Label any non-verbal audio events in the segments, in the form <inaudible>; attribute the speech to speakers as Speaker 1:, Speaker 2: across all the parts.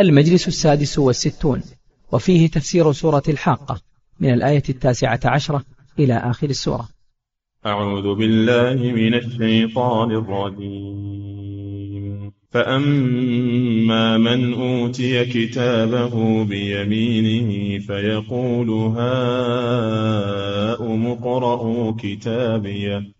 Speaker 1: المجلس السادس والستون وفيه تفسير سورة الحاقة من الآية التاسعة عشرة إلى آخر السورة.
Speaker 2: أعوذ بالله من الشيطان الرجيم. فأما من أوتي كتابه بيمينه فيقول هاؤم اقرءوا كتابيه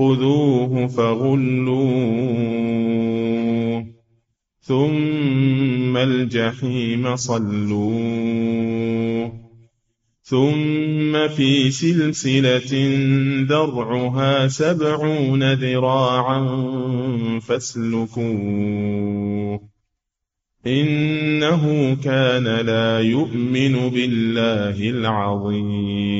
Speaker 2: خذوه فغلوه. ثم الجحيم صلوه. ثم في سلسلة ذرعها سبعون ذراعا فاسلكوه. إنه كان لا يؤمن بالله العظيم.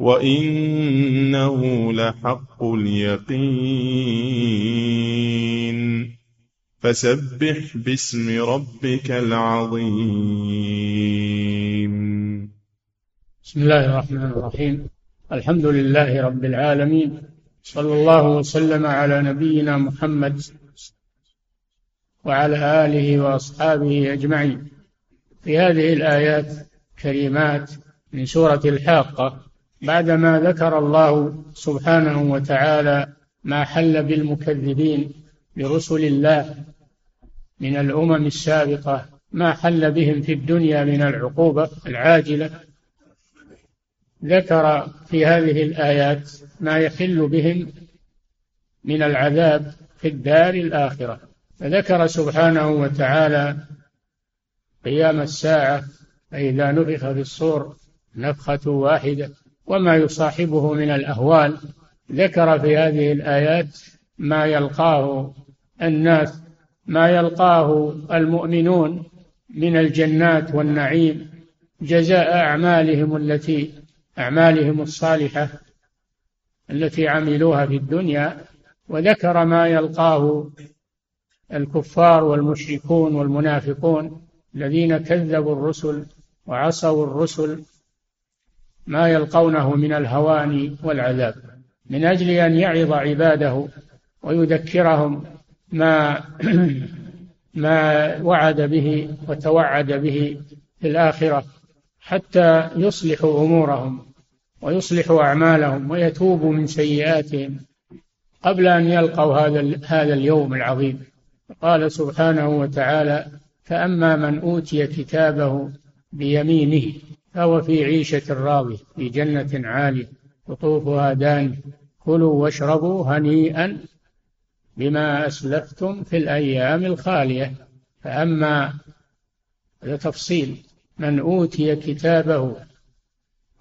Speaker 2: وإنه لحق اليقين فسبح باسم ربك العظيم
Speaker 3: بسم الله الرحمن الرحيم. الحمد لله رب العالمين. صلى الله وسلم على نبينا محمد وعلى آله وأصحابه أجمعين. في هذه الآيات كريمات من سورة الحاقة بعدما ذكر الله سبحانه وتعالى ما حل بالمكذبين برسل الله من الأمم السابقة ما حل بهم في الدنيا من العقوبة العاجلة ذكر في هذه الآيات ما يحل بهم من العذاب في الدار الآخرة. فذكر سبحانه وتعالى قيام الساعة فاذا نفخ في الصور نفخة واحدة. وما يصاحبه من الأهوال ذكر في هذه الآيات ما يلقاه الناس ما يلقاه المؤمنون من الجنات والنعيم جزاء أعمالهم التي أعمالهم الصالحة التي عملوها في الدنيا وذكر ما يلقاه الكفار والمشركون والمنافقون الذين كذبوا الرسل وعصوا الرسل ما يلقونه من الهوان والعذاب من أجل أن يعظ عباده ويذكرهم ما <clears throat> ما وعد به وتوعد به في الآخرة حتى يصلحوا أمورهم ويصلحوا أعمالهم ويتوبوا من سيئاتهم قبل أن يلقوا هذا هذا اليوم العظيم. قال سبحانه وتعالى فأما من أوتي كتابه بيمينه فهو في عيشة راضيه في جنة عالية قطوفها دان. كلوا واشربوا هنيئا بما أسلفتم في الأيام الخالية. فأما هذا تفصيل من أوتي كتابه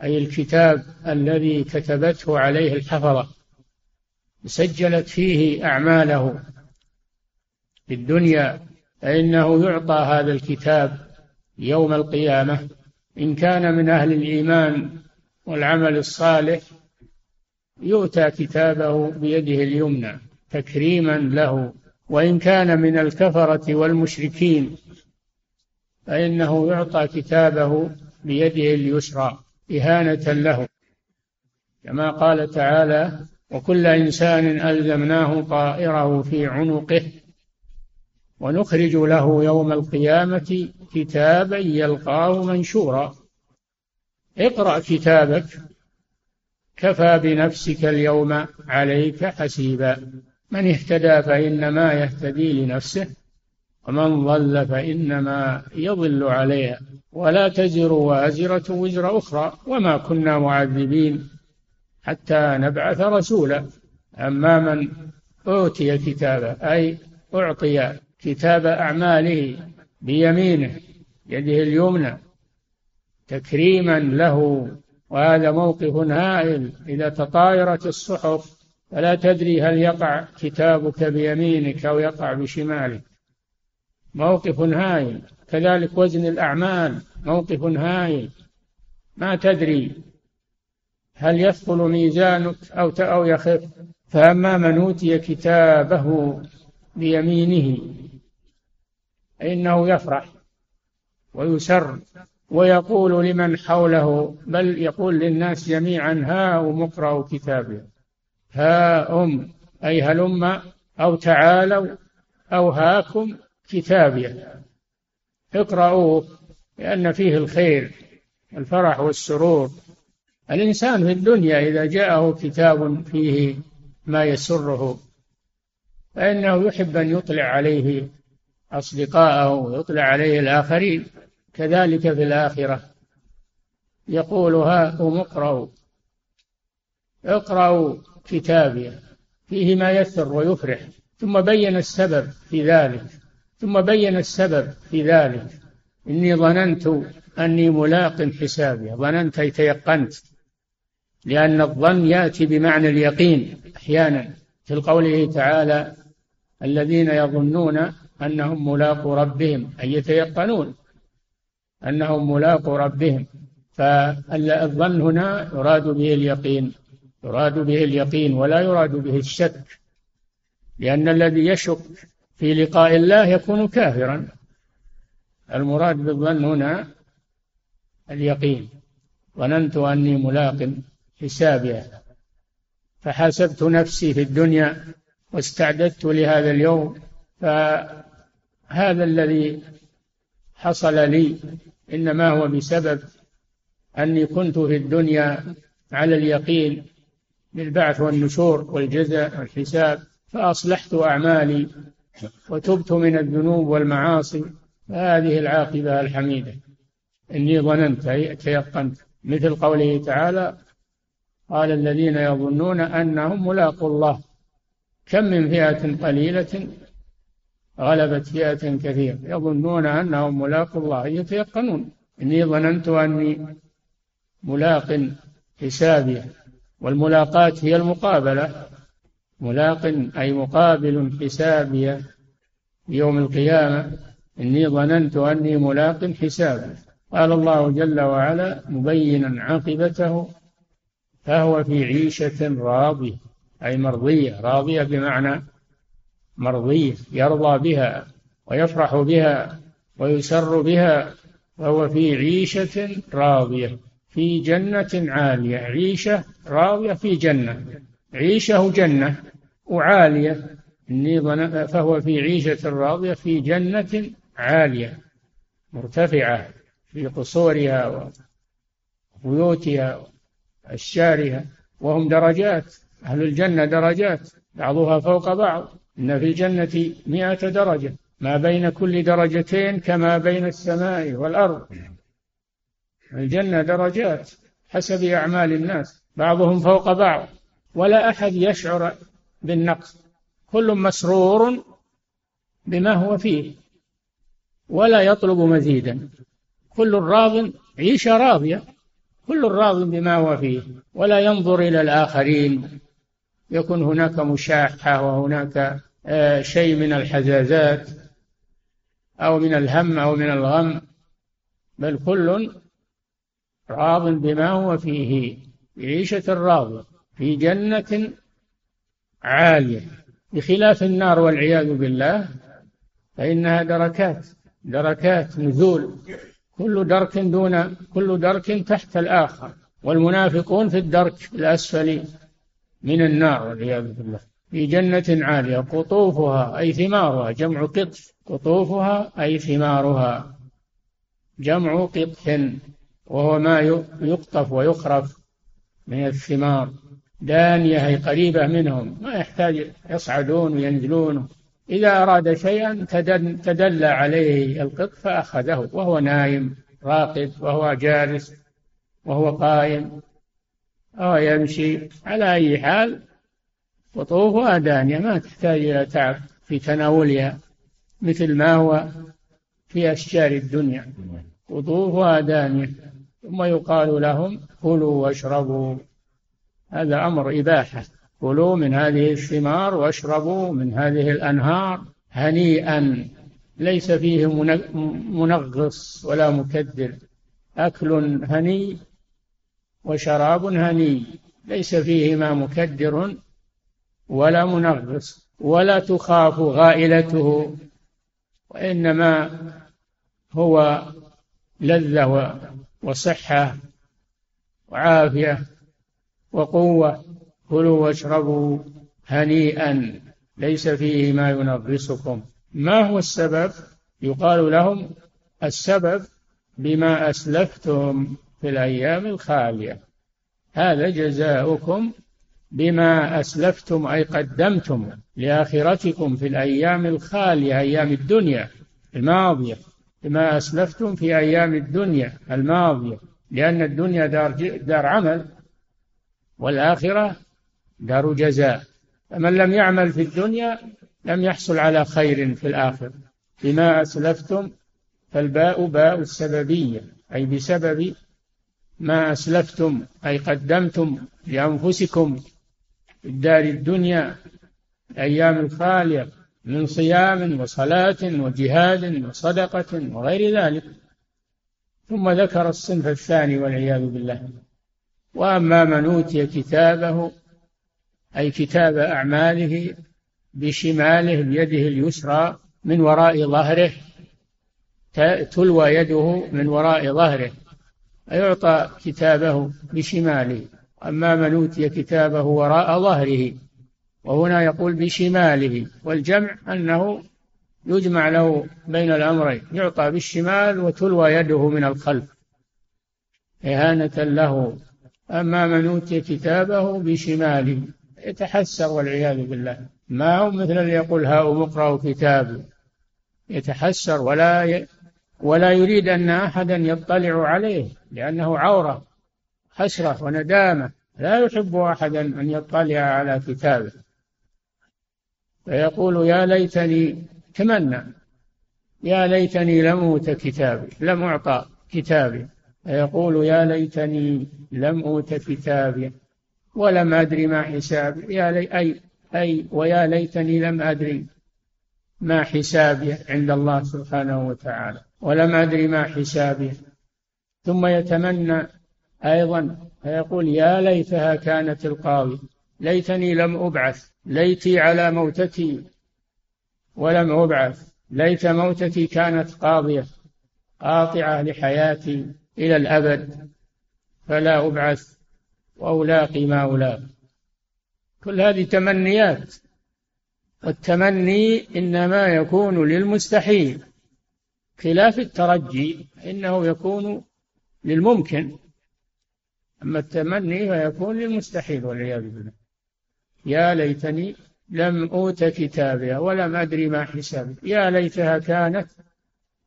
Speaker 3: أي الكتاب الذي كتبته عليه الحفظة سجلت فيه أعماله في الدنيا فإنه يعطى هذا الكتاب يوم القيامة. إن كان من أهل الإيمان والعمل الصالح يؤتى كتابه بيده اليمنى تكريما له. وإن كان من الكفرة والمشركين فإنه يعطى كتابه بيده اليسرى إهانة له. كما قال تعالى وكل إنسان ألزمناه طائره في عنقه ونخرج له يوم القيامة كتابا يلقاه منشورا. اقرأ كتابك. كفى بنفسك اليوم عليك حسيبا. من اهتدى فإنما يهتدي لنفسه ومن ضل فإنما يضل عليها ولا تزر وازرة وزر أخرى وما كنا معذبين حتى نبعث رسولا. أما من أوتي كتابه أي أعطي كتاب أعماله بيمينه يده اليمنى تكريما له. وهذا موقف هائل إذا تطايرت الصحف. فلا تدري هل يقع كتابك بيمينك أو يقع بشمالك. موقف هائل. كذلك وزن الأعمال. موقف هائل. ما تدري هل يثقل ميزانك أو أو يخف. فأما من أوتي كتابه بيمينه فإنه يفرح ويسر ويقول لمن حوله بل يقول للناس جميعا ها أم اقرأوا كتابي. ها أم أي هلم أو تعالوا أو هاكم كتابي. اقرأوه لأن فيه الخير الفرح والسرور. الإنسان في الدنيا إذا جاءه كتاب فيه ما يسره فإنه يحب أن يطلع عليه أصدقاءه ويطلع عليه الآخرين كذلك في الآخرة. يقول هاكم اقرأوا. اقرأوا كتابي فيه ما يسر ويفرح. ثم بين السبب في ذلك. ثم بين السبب في ذلك. إني ظننت أني ملاق حسابي. ظننت أي تيقنت. لأن الظن يأتي بمعنى اليقين أحيانا. في قوله تعالى الذين يظنون أنهم ملاقو ربهم أي يتيقنون أنهم ملاقو ربهم. فالظن هنا يراد به اليقين يراد به اليقين ولا يراد به الشك لأن الذي يشك في لقاء الله يكون كافرا. المراد بالظن هنا اليقين. ظننت أني ملاق حسابها فحاسبت نفسي في الدنيا واستعددت لهذا اليوم فهذا الذي حصل لي إنما هو بسبب أني كنت في الدنيا على اليقين بالبعث والنشور والجزاء والحساب فأصلحت أعمالي وتبت من الذنوب والمعاصي. فهذه العاقبة الحميدة. إني ظننت أي تيقنت. مثل قوله تعالى قال الذين يظنون أنهم ملاقوا الله. كم من فئة قليلة غلبت فئة كثيرة يظنون أنهم ملاقوا الله. يتيقنون. إني ظننت أني ملاق حسابي والملاقاة هي المقابلة. ملاق أي مقابل حسابي يوم القيامة. إني ظننت أني ملاق حسابي قال الله جل وعلا مبينا عاقبته فهو في عيشة راضية أي مرضية. راضية بمعنى مرضية يرضى بها ويفرح بها ويسر بها وهو في عيشة راضية في جنة عالية عيشة راضية في جنة عيشه جنة وعالية فهو في عيشة راضية في جنة عالية مرتفعة في قصورها وبيوتها وأشجارها وهم درجات أهل الجنة درجات بعضها فوق بعض. إن في الجنة مئة درجة ما بين كل درجتين كما بين السماء والأرض. الجنة درجات حسب أعمال الناس بعضهم فوق بعض ولا أحد يشعر بالنقص كل مسرور بما هو فيه ولا يطلب مزيدا. كل راض عيشة راضية كل راض بما هو فيه ولا ينظر إلى الآخرين. يكون هناك مشاحة وهناك شيء من الحزازات أو من الهم أو من الغم بل كل راض بما هو فيه. عيشة راضية في جنة عالية. بخلاف النار والعياذ بالله فإنها دركات دركات نزول. كل درك دون كل درك تحت الآخر. والمنافقون في الدرك الأسفل من النار والعياذ بالله. في جنة عالية قطوفها أي ثمارها جمع قطف قطوفها أي ثمارها. جمع قطف وهو ما يقطف ويخرف من الثمار. دانية أي قريبة منهم ما يحتاج يصعدون وينزلون. إذا أراد شيئا تدلى عليه القط فأخذه وهو نايم راقد وهو جالس وهو قائم. أو يمشي على أي حال قطوفها دانية ما تحتاج إلى تعب في تناولها مثل ما هو في أشجار الدنيا. قطوفها دانية ثم يقال لهم كلوا واشربوا. هذا أمر إباحة. كلوا من هذه الثمار واشربوا من هذه الأنهار هنيئا. ليس فيه منغص ولا مكدر. أكل هني وشراب هني ليس فيهما مكدر ولا منغص ولا تخاف غائلته وإنما هو لذة وصحة وعافية وقوة. كلوا واشربوا هنيئا ليس فيه ما ينغصكم. ما هو السبب؟ يقال لهم السبب بما أسلفتم في الأيام الخالية. هذا جزاؤكم بما أسلفتم أي قدمتم لآخرتكم في الأيام الخالية أيام الدنيا الماضية. بما أسلفتم في أيام الدنيا الماضية. لأن الدنيا دار, دار عمل والآخرة دار جزاء. فمن لم يعمل في الدنيا لم يحصل على خير في الآخرة. بما أسلفتم فالباء باء السببية أي بسبب ما أسلفتم أي قدمتم لأنفسكم. الدار الدنيا الأيام الخالية من صيام وصلاة وجهاد وصدقة وغير ذلك. ثم ذكر الصنف الثاني والعياذ بالله. وأما من أوتي كتابه أي كتاب أعماله بشماله بيده اليسرى من وراء ظهره تلوى يده من وراء ظهره يعطى كتابه بشماله. أما من أوتي كتابه وراء ظهره وهنا يقول بشماله والجمع أنه يجمع له بين الأمرين يعطى بالشمال وتلوى يده من الخلف. إهانة له. أما من أوتي كتابه بشماله. يتحسر والعياذ بالله. ما هو مثل اللي يقول هاؤم اقرأوا كتابي. يتحسر ولا ي... ولا يريد أن أحدا يطلع عليه لأنه عورة. حسرة وندامة. لا يحب أحدا أن يطلع على كتابه. فيقول يا ليتني تمنى. يا ليتني لم أوت كتابي لم أعطى كتابي. فيقول يا ليتني لم أوت كتابي ولم أدري ما حسابي. يا لي أي أي ويا ليتني لم أدري ما حسابي عند الله سبحانه وتعالى ولم أدري ما حسابي. ثم يتمنى أيضا فيقول يا ليتها كانت القاضي ليتني لم أبعث ليتي على موتتي ولم أبعث ليت موتتي كانت قاضية قاطعة لحياتي إلى الأبد فلا أبعث وألاقي ما ألاقي كل هذه تمنيات والتمني إنما يكون للمستحيل خلاف الترجي إنه يكون للممكن. أما التمني فيكون للمستحيل والعياذ بالله. يا ليتني لم أوت كتابها ولم أدري ما حسابي. يا ليتها كانت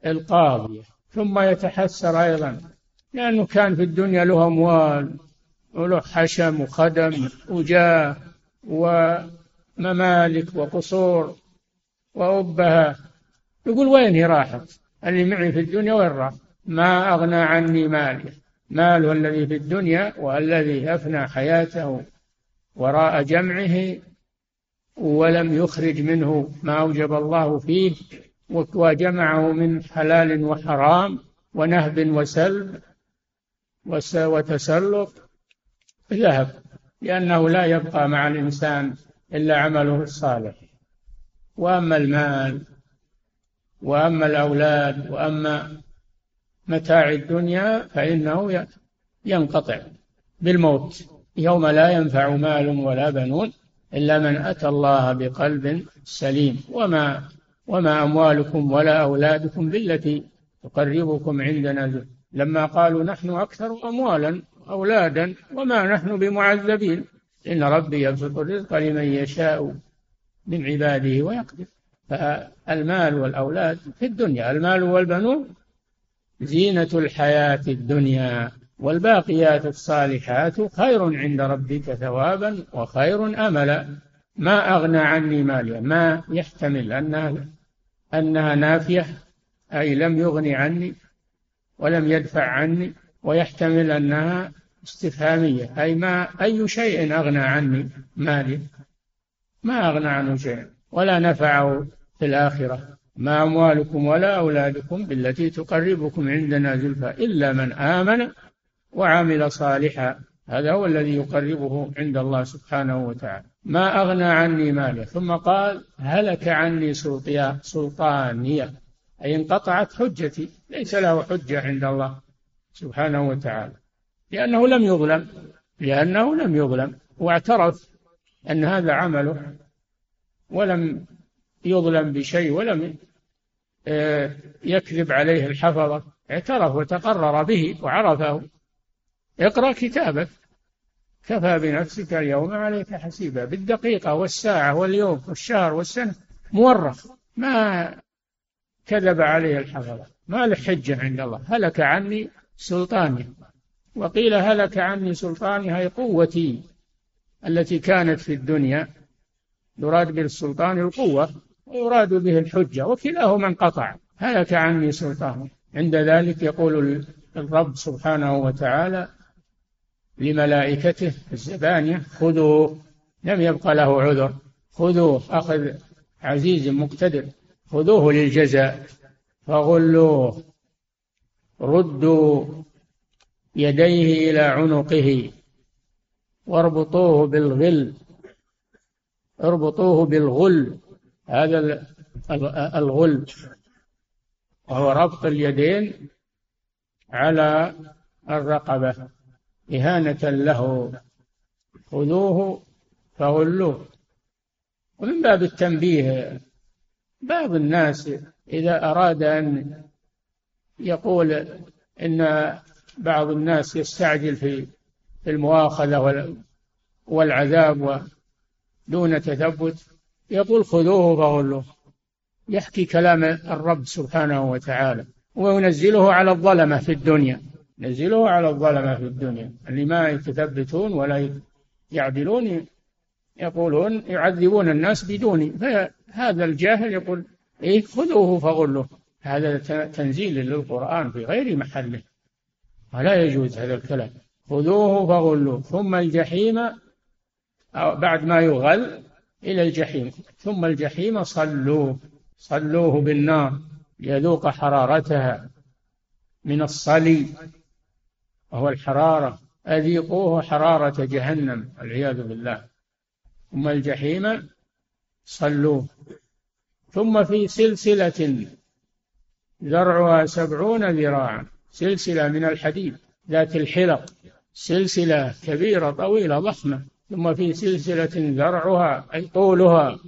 Speaker 3: القاضية. ثم يتحسر أيضا. لأنه كان في الدنيا له أموال وله حشم وخدم وجاه وممالك وقصور وأبها. يقول وين هي راحت؟ اللي معي في الدنيا وين راح؟ ما أغنى عني مالي. ماله الذي في الدنيا والذي أفنى حياته وراء جمعه ولم يخرج منه ما أوجب الله فيه وجمعه من حلال وحرام ونهب وسلب وتسلط. ذهب لأنه لا يبقى مع الإنسان إلا عمله الصالح. وأما المال وأما الأولاد وأما متاع الدنيا فإنه ينقطع بالموت يوم لا ينفع مال ولا بنون إلا من أتى الله بقلب سليم. وما وما أموالكم ولا أولادكم بالتي تقربكم عندنا. لما قالوا نحن أكثر أموالا أولادا وما نحن بمعذبين. إن ربي يبسط الرزق لمن يشاء من عباده ويقدر. فالمال والأولاد في الدنيا المال والبنون زينة الحياة الدنيا والباقيات الصالحات خير عند ربك ثوابا وخير أملا. ما أغنى عني ماليا ما يحتمل أنها أنها نافية أي لم يغني عني ولم يدفع عني ويحتمل أنها استفهامية. أي ما أي شيء أغنى عني مالي ما أغنى عنه شيء ولا نفعه في الآخرة. ما أموالكم ولا أولادكم بالتي تقربكم عندنا زلفى إلا من آمن وعمل صالحا. هذا هو الذي يقربه عند الله سبحانه وتعالى. ما أغنى عني مالي. ثم قال هلك عني سلطانية. أي انقطعت حجتي. ليس له حجة عند الله سبحانه وتعالى. لأنه لم يظلم. لأنه لم يظلم. واعترف أن هذا عمله ولم يظلم بشيء ولم آه، يكذب عليه الحفظة اعترف وتقرر به وعرفه. اقرأ كتابك. كفى بنفسك اليوم عليك حسيبا. بالدقيقة والساعة واليوم والشهر والسنة مورخ. ما كذب عليه الحفظة. ما له حجة عند الله. هلك عني سلطاني. وقيل هلك عني سلطاني هي قوتي التي كانت في الدنيا. يراد بالسلطان القوة. ويراد به الحجة وكلاهما انقطع. هلك عني سلطاني عند ذلك يقول الرب سبحانه وتعالى لملائكته الزبانية خذوا لم يبق له عذر. خذوه أخذ عزيز مقتدر خذوه للجزاء. فغلوه. ردوا يديه إلى عنقه. واربطوه بالغل. اربطوه بالغل. هذا الغل وهو ربط اليدين على الرقبة إهانة له. خذوه فغلوه. ومن باب التنبيه بعض الناس إذا أراد أن يقول إن بعض الناس يستعجل في المؤاخذة والعذاب دون تثبت يقول خذوه فغلوه يحكي كلام الرب سبحانه وتعالى. وينزله على الظلمة في الدنيا. نزلوه على الظلمة في الدنيا. اللي ما يتثبتون ولا يعدلون يقولون يعذبون الناس بدوني. فهذا الجاهل يقول إيه خذوه فغلوه. هذا تنزيل للقرآن في غير محله. ولا يجوز هذا الكلام. خذوه فغلوه. ثم الجحيم بعد ما يغل إلى الجحيم. ثم الجحيم صلوه. صلوه بالنار. ليذوق حرارتها من الصلي وهو الحرارة. أذيقوه حرارة جهنم والعياذ بالله. ثم الجحيم صلوه. ثم في سلسلة ذرعها سبعون ذراعا. سلسلة من الحديد ذات الحلق. سلسلة كبيرة طويلة ضخمة. ثم في سلسلة ذرعها أي طولها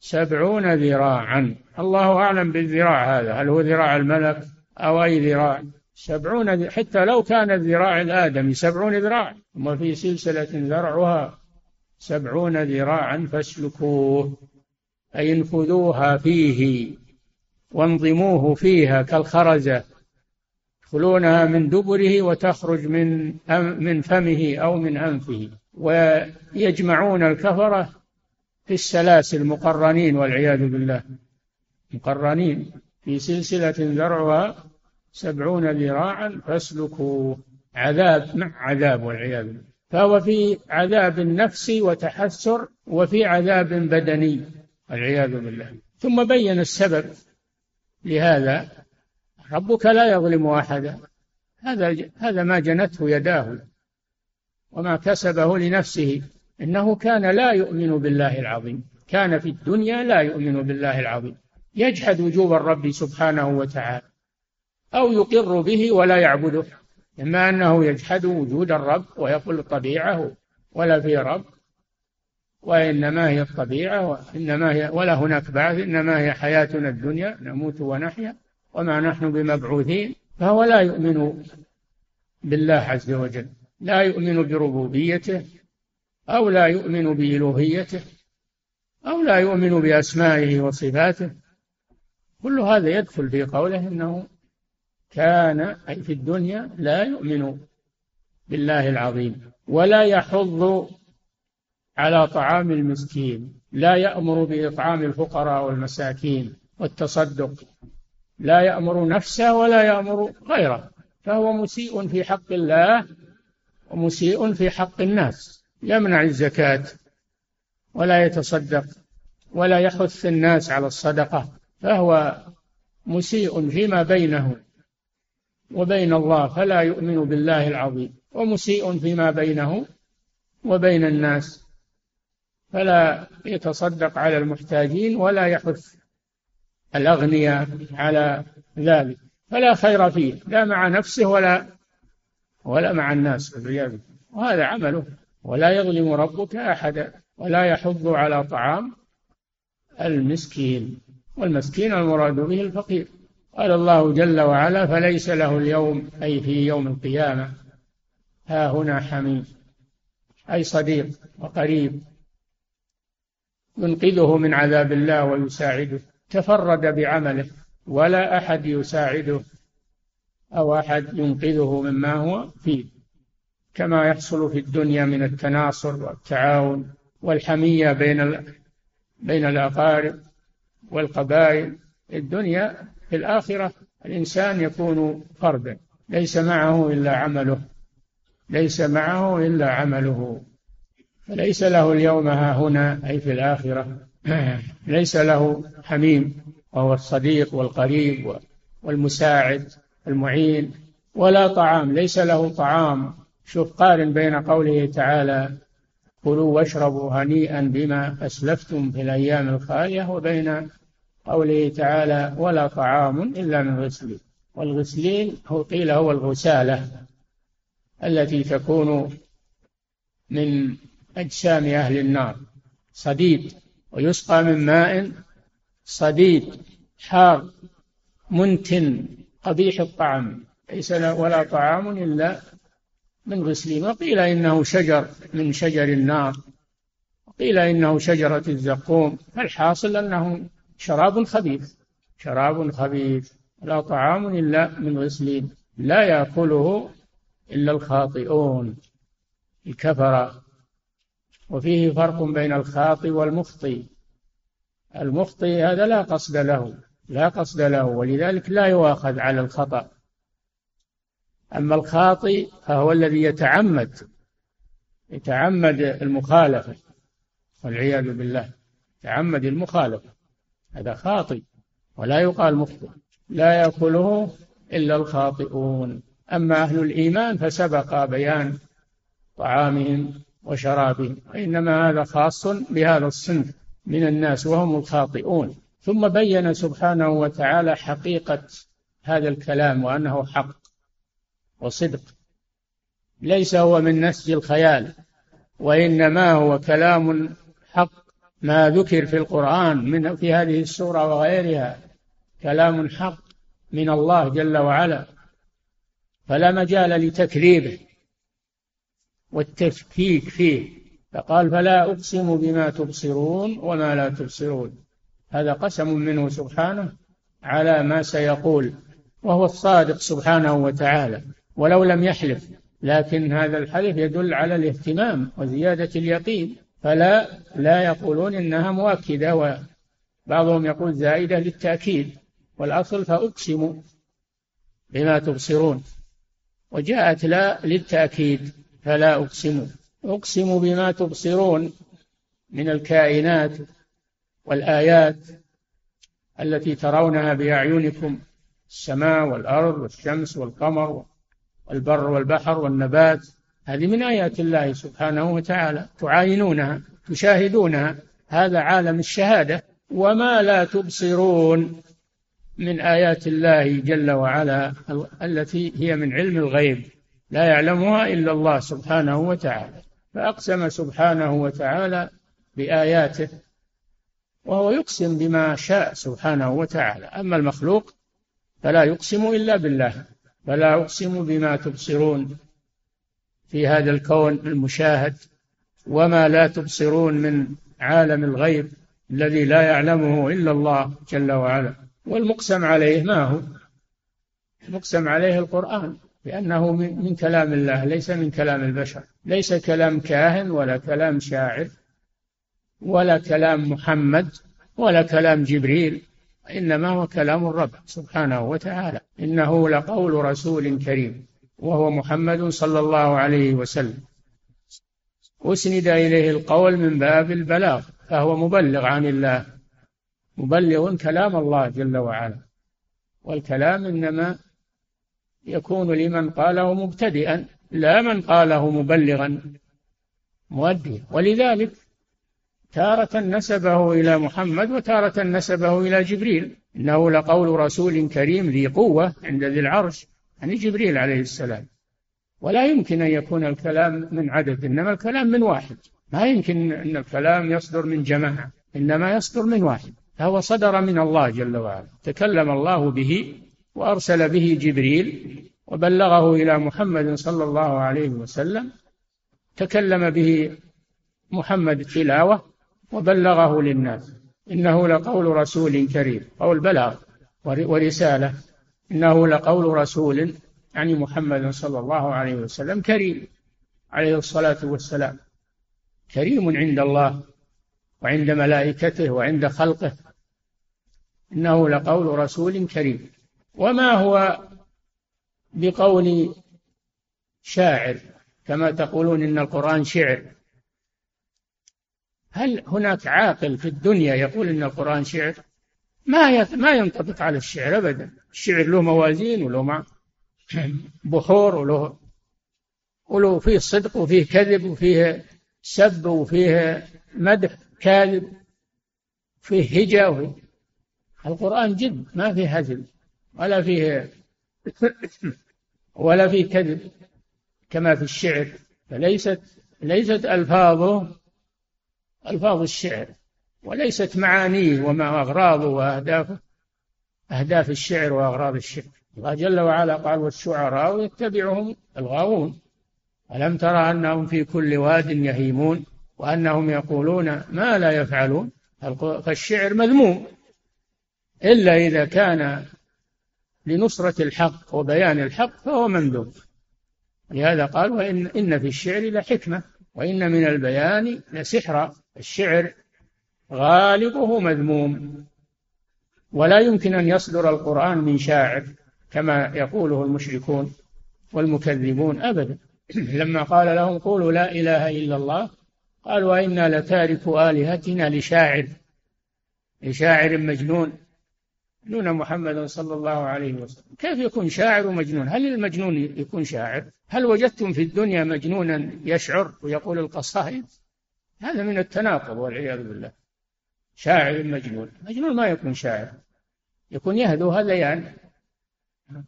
Speaker 3: سبعون ذراعا. الله أعلم بالذراع هذا. هل هو ذراع الملك أو أي ذراع؟ سبعون حتى لو كان الذراع الآدمي سبعون ذراع. ثم في سلسلة ذرعها سبعون ذراعا فاسلكوه أي انفذوها فيه وانظموه فيها كالخرزة. يدخلونها من دبره وتخرج من من فمه أو من أنفه. ويجمعون الكفرة في السلاسل مقرنين والعياذ بالله. مقرنين في سلسلة ذرعها سبعون ذراعا فاسلكوا عذاب مع عذاب والعياذ بالله. فهو في عذاب نفسي وتحسر وفي عذاب بدني والعياذ بالله. ثم بين السبب لهذا ربك لا يظلم أحدا. هذا هذا ما جنته يداه وما كسبه لنفسه. إنه كان لا يؤمن بالله العظيم. كان في الدنيا لا يؤمن بالله العظيم. يجحد وجوب الرب سبحانه وتعالى. أو يقر به ولا يعبده. إما أنه يجحد وجود الرب ويقول طبيعه ولا في رب. وإنما هي الطبيعة وإنما هي ولا هناك بعث إنما هي حياتنا الدنيا نموت ونحيا. وما نحن بمبعوثين فهو لا يؤمن بالله عز وجل لا يؤمن بربوبيته أو لا يؤمن بإلوهيته أو لا يؤمن بأسمائه وصفاته. كل هذا يدخل في قوله إنه كان أي في الدنيا لا يؤمن بالله العظيم ولا يحض على طعام المسكين لا يأمر بإطعام الفقراء والمساكين والتصدق. لا يأمر نفسه ولا يأمر غيره. فهو مسيء في حق الله ومسيء في حق الناس. يمنع الزكاة ولا يتصدق ولا يحث الناس على الصدقة. فهو مسيء فيما بينه وبين الله فلا يؤمن بالله العظيم. ومسيء فيما بينه وبين الناس فلا يتصدق على المحتاجين ولا يحث الأغنياء على ذلك. فلا خير فيه لا مع نفسه ولا ولا مع الناس والعياذ وهذا عمله. ولا يظلم ربك أحدا ولا يحض على طعام المسكين. والمسكين المراد به الفقير. قال الله جل وعلا فليس له اليوم أي في يوم القيامة ها هنا حميم أي صديق وقريب ينقذه من عذاب الله ويساعده. تفرد بعمله ولا أحد يساعده أو أحد ينقذه مما هو فيه. كما يحصل في الدنيا من التناصر والتعاون والحمية بين بين الأقارب والقبائل. الدنيا في الآخرة الإنسان يكون فردا. ليس معه إلا عمله. ليس معه إلا عمله. فليس له اليوم ها هنا أي في الآخرة. <clears throat> ليس له حميم وهو الصديق والقريب والمساعد المعين ولا طعام ليس له طعام. شوف قارن بين قوله تعالى كلوا واشربوا هنيئا بما أسلفتم في الأيام الخالية وبين قوله تعالى ولا طعام إلا من غسلين والغسلين هو قيل هو الغسالة التي تكون من أجسام أهل النار. صديد ويسقى من ماء صديد حار منتن قبيح الطعم ليس ولا طعام إلا من غسلين وقيل إنه شجر من شجر النار. وقيل إنه شجرة الزقوم. فالحاصل أنه شراب خبيث. شراب خبيث. لا طعام إلا من غسلين لا يأكله إلا الخاطئون. الكفرة. وفيه فرق بين الخاطئ والمخطئ المخطئ هذا لا قصد له لا قصد له ولذلك لا يؤاخذ على الخطأ. أما الخاطئ فهو الذي يتعمد يتعمد المخالفة والعياذ بالله يتعمد المخالفة. هذا خاطئ ولا يقال مخطئ لا يأكله إلا الخاطئون. أما أهل الإيمان فسبق بيان طعامهم وشرابهم وإنما هذا خاص بهذا الصنف من الناس وهم الخاطئون. ثم بين سبحانه وتعالى حقيقة هذا الكلام وأنه حق وصدق. ليس هو من نسج الخيال وإنما هو كلام حق. ما ذكر في القرآن من في هذه السورة وغيرها كلام حق من الله جل وعلا. فلا مجال لتكذيبه. والتفكيك فيه. فقال فلا أقسم بما تبصرون وما لا تبصرون. هذا قسم منه سبحانه على ما سيقول وهو الصادق سبحانه وتعالى ولو لم يحلف. لكن هذا الحلف يدل على الاهتمام وزيادة اليقين. فلا لا يقولون إنها مؤكدة وبعضهم يقول زائدة للتأكيد. والأصل فأقسم بما تبصرون وجاءت لا للتأكيد. فلا أقسم. أقسم بما تبصرون من الكائنات والآيات التي ترونها بأعينكم السماء والأرض والشمس والقمر والبر والبحر والنبات. هذه من آيات الله سبحانه وتعالى. تعاينونها تشاهدونها. هذا عالم الشهادة. وما لا تبصرون من آيات الله جل وعلا التي هي من علم الغيب. لا يعلمها إلا الله سبحانه وتعالى فأقسم سبحانه وتعالى بآياته وهو يقسم بما شاء سبحانه وتعالى. أما المخلوق فلا يقسم إلا بالله فلا أقسم بما تبصرون في هذا الكون المشاهد وما لا تبصرون من عالم الغيب الذي لا يعلمه إلا الله جل وعلا. والمقسم عليه ما هو؟ المقسم عليه القرآن. لأنه من كلام الله ليس من كلام البشر. ليس كلام كاهن ولا كلام شاعر ولا كلام محمد ولا كلام جبريل إنما هو كلام الرب سبحانه وتعالى. إنه لقول رسول كريم وهو محمد صلى الله عليه وسلم. أسند إليه القول من باب البلاغ فهو مبلغ عن الله. مبلغ كلام الله جل وعلا. والكلام إنما يكون لمن قاله مبتدئا لا من قاله مبلغا. مؤديا ولذلك تارة نسبه إلى محمد وتارة نسبه إلى جبريل. إنه لقول رسول كريم ذي قوة عند ذي العرش يعني جبريل عليه السلام. ولا يمكن أن يكون الكلام من عدد إنما الكلام من واحد. ما يمكن أن الكلام يصدر من جماعة إنما يصدر من واحد. فهو صدر من الله جل وعلا. تكلم الله به وأرسل به جبريل وبلغه إلى محمد صلى الله عليه وسلم تكلم به محمد تلاوة وبلغه للناس. إنه لقول رسول كريم قول بلاغ ورسالة. إنه لقول رسول يعني محمد صلى الله عليه وسلم كريم عليه الصلاة والسلام. كريم عند الله وعند ملائكته وعند خلقه. إنه لقول رسول كريم. وما هو بقول شاعر؟ كما تقولون إن القرآن شعر. هل هناك عاقل في الدنيا يقول إن القرآن شعر؟ ما ما ينطبق على الشعر أبدا. الشعر له موازين وله بحور وله وله فيه صدق وفيه كذب وفيه سب وفيه مدح كاذب فيه هجا وفيه. القرآن جد ما فيه هزل. ولا فيه <coughs> ولا فيه كذب كما في الشعر. فليست ليست ألفاظه ألفاظ الشعر وليست معانيه وما أغراضه وأهدافه أهداف الشعر وأغراض الشعر. الله جل وعلا قال والشعراء يتبعهم الغاوون ألم ترى أنهم في كل واد يهيمون وأنهم يقولون ما لا يفعلون؟ فالشعر مذموم. إلا إذا كان لنصرة الحق وبيان الحق فهو مندوب. لهذا قال وإن إن في الشعر لحكمة وإن من البيان لسحرا الشعر غالبه مذموم ولا يمكن أن يصدر القرآن من شاعر كما يقوله المشركون والمكذبون أبدا. <clears throat> لما قال لهم قولوا لا إله إلا الله قالوا وإنا لتارك آلهتنا لشاعر لشاعر مجنون. يمدحون محمدا صلى الله عليه وسلم. كيف يكون شاعر ومجنون؟ هل المجنون يكون شاعر؟ هل وجدتم في الدنيا مجنونا يشعر ويقول القصائد؟ هذا من التناقض والعياذ بالله. شاعر مجنون. مجنون ما يكون شاعر. يكون يهدو هذيان.